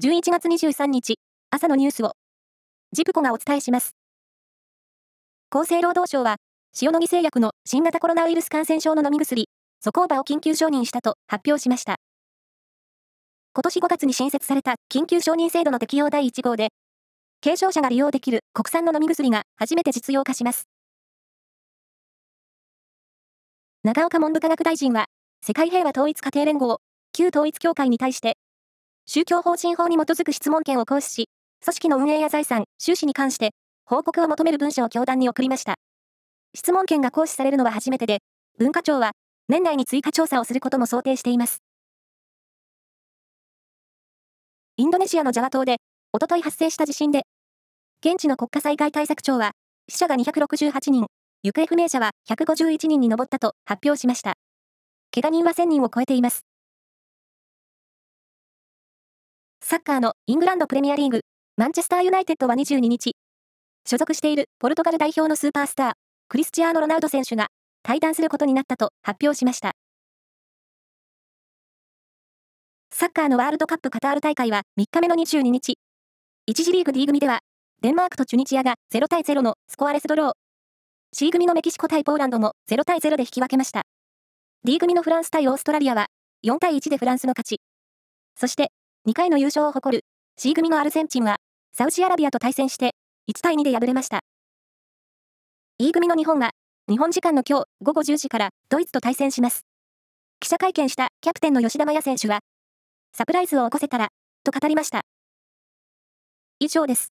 11月23日、朝のニュースを、ジプコがお伝えします。厚生労働省は、塩野義製薬の新型コロナウイルス感染症の飲み薬、ソコーバを緊急承認したと発表しました。今年5月に新設された緊急承認制度の適用第1号で、軽症者が利用できる国産の飲み薬が初めて実用化します。長岡文部科学大臣は、世界平和統一家庭連合、旧統一協会に対して、宗教法人法に基づく質問権を行使し、組織の運営や財産、収支に関して、報告を求める文書を教団に送りました。質問権が行使されるのは初めてで、文化庁は、年内に追加調査をすることも想定しています。インドネシアのジャワ島で、おととい発生した地震で、現地の国家災害対策庁は、死者が268人、行方不明者は151人に上ったと発表しました。怪我人は1000人を超えています。サッカーのイングランドプレミアリーグ、マンチェスターユナイテッドは22日、所属しているポルトガル代表のスーパースター、クリスチアーノ・ロナウド選手が退団することになったと発表しました。サッカーのワールドカップカタール大会は3日目の22日、1次リーグ D 組では、デンマークとチュニジアが0対0のスコアレスドロー、C 組のメキシコ対ポーランドも0対0で引き分けました。D 組のフランス対オーストラリアは4対1でフランスの勝ち。そして2回の優勝を誇る C 組のアルゼンチンはサウジアラビアと対戦して1対2で敗れました。E 組の日本は日本時間の今日午後10時からドイツと対戦します。記者会見したキャプテンの吉田麻也選手はサプライズを起こせたらと語りました。以上です。